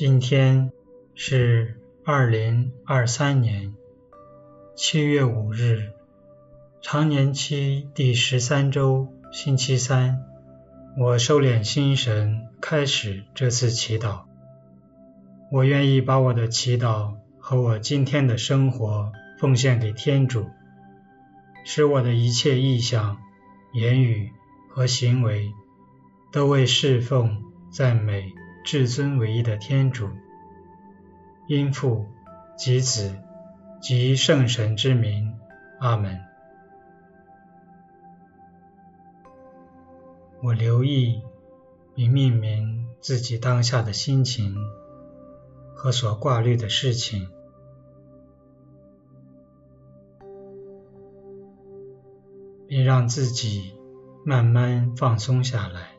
今天是二零二三年七月五日，常年期第十三周星期三。我收敛心神，开始这次祈祷。我愿意把我的祈祷和我今天的生活奉献给天主，使我的一切意向、言语和行为都为侍奉、赞美至尊唯一的天主，因父及子及圣神之名，阿门。我留意并命名自己当下的心情。和所挂虑的事情，并让自己慢慢放松下来。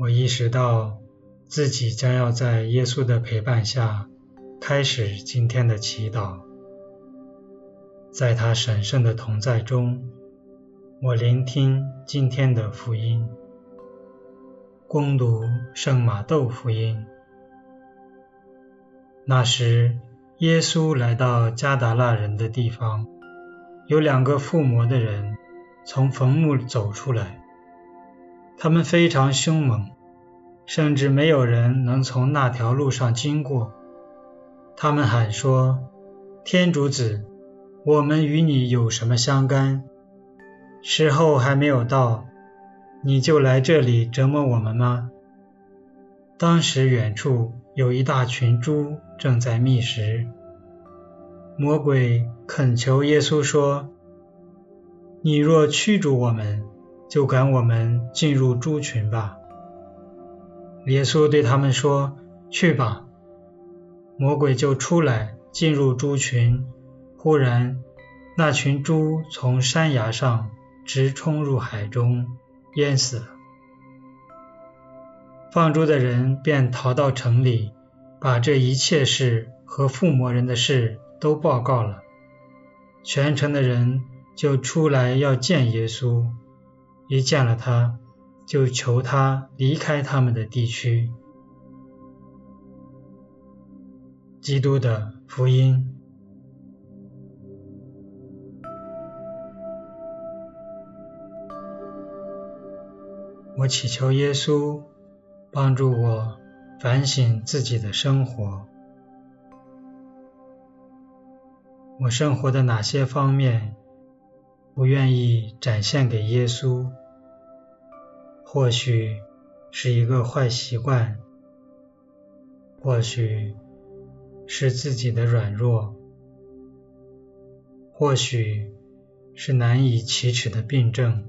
我意识到自己将要在耶稣的陪伴下开始今天的祈祷，在他神圣的同在中，我聆听今天的福音，恭读圣马窦福音。那时，耶稣来到迦达辣人的地方，有两个附魔的人从坟墓走出来。他们非常凶猛，甚至没有人能从那条路上经过。他们喊说：“天主子，我们与你有什么相干？时候还没有到，你就来这里折磨我们吗？”当时远处有一大群猪正在觅食。魔鬼恳求耶稣说：“你若驱逐我们。”就赶我们进入猪群吧。耶稣对他们说：“去吧。”魔鬼就出来进入猪群。忽然，那群猪从山崖上直冲入海中，淹死了。放猪的人便逃到城里，把这一切事和附魔人的事都报告了。全城的人就出来要见耶稣。一见了他，就求他离开他们的地区。基督的福音。我祈求耶稣帮助我反省自己的生活。我生活的哪些方面不愿意展现给耶稣？或许是一个坏习惯，或许是自己的软弱，或许是难以启齿的病症。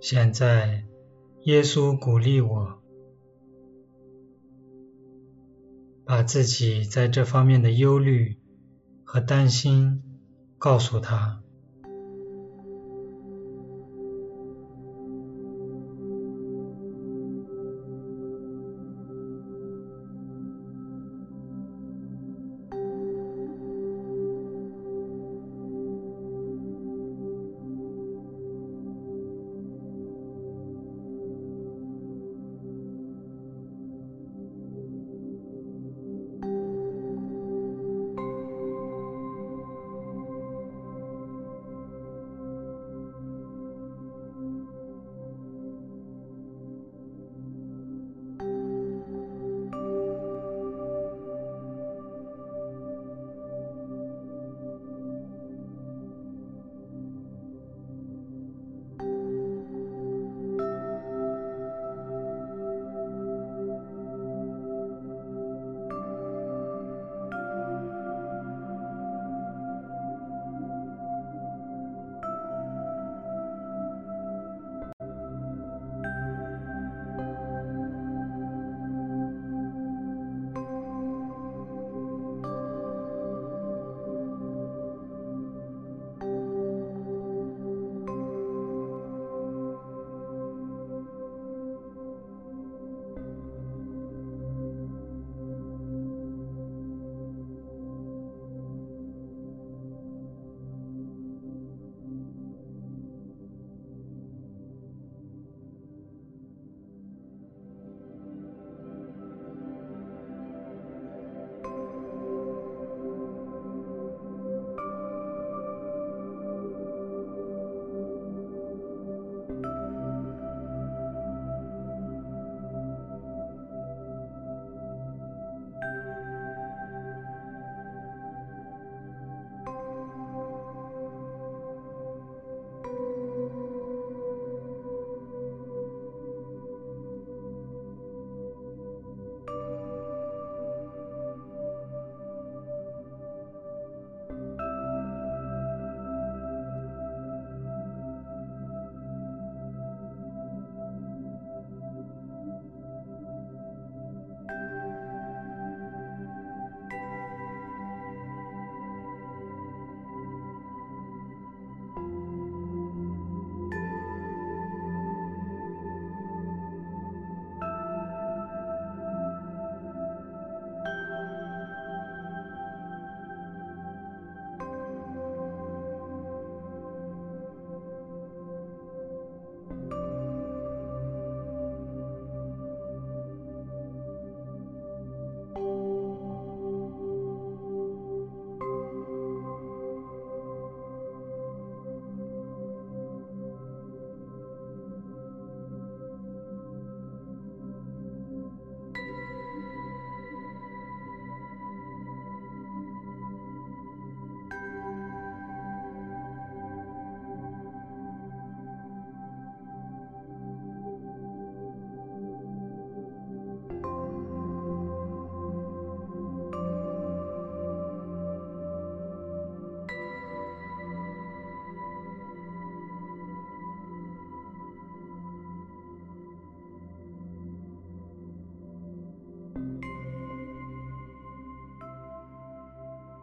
现在，耶稣鼓励我，把自己在这方面的忧虑和担心告诉他。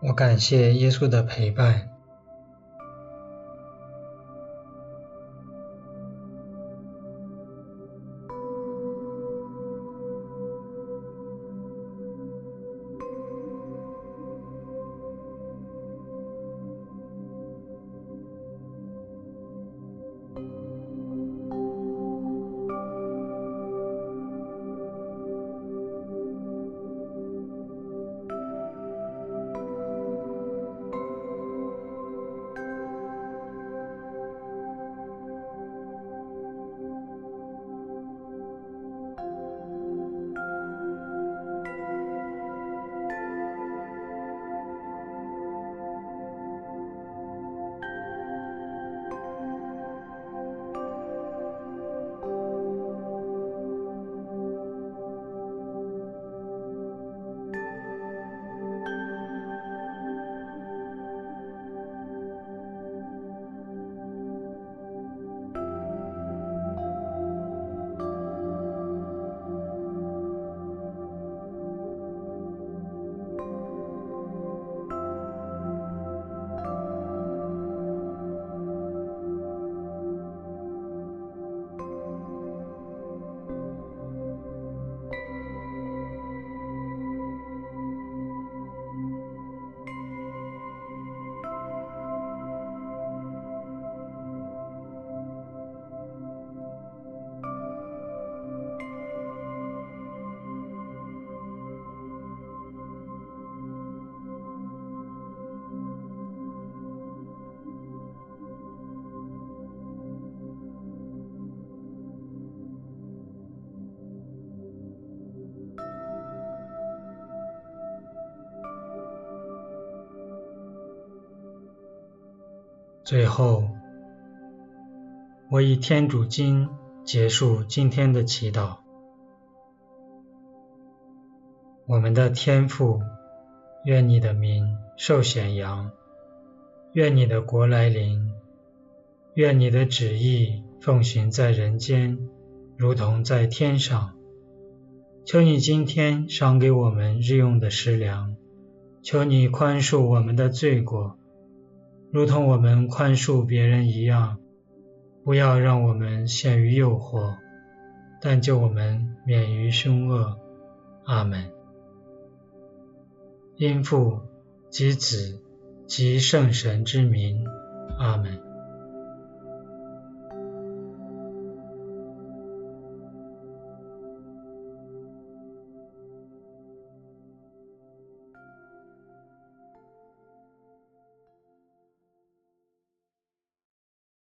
我感谢耶稣的陪伴。最后，我以天主经结束今天的祈祷。我们的天父，愿你的名受显扬，愿你的国来临，愿你的旨意奉行在人间，如同在天上。求你今天赏给我们日用的食粮，求你宽恕我们的罪过，如同我们宽恕别人一样。不要让我们陷于诱惑，但救我们免于凶恶。阿门。因父及子及圣神之名，阿门。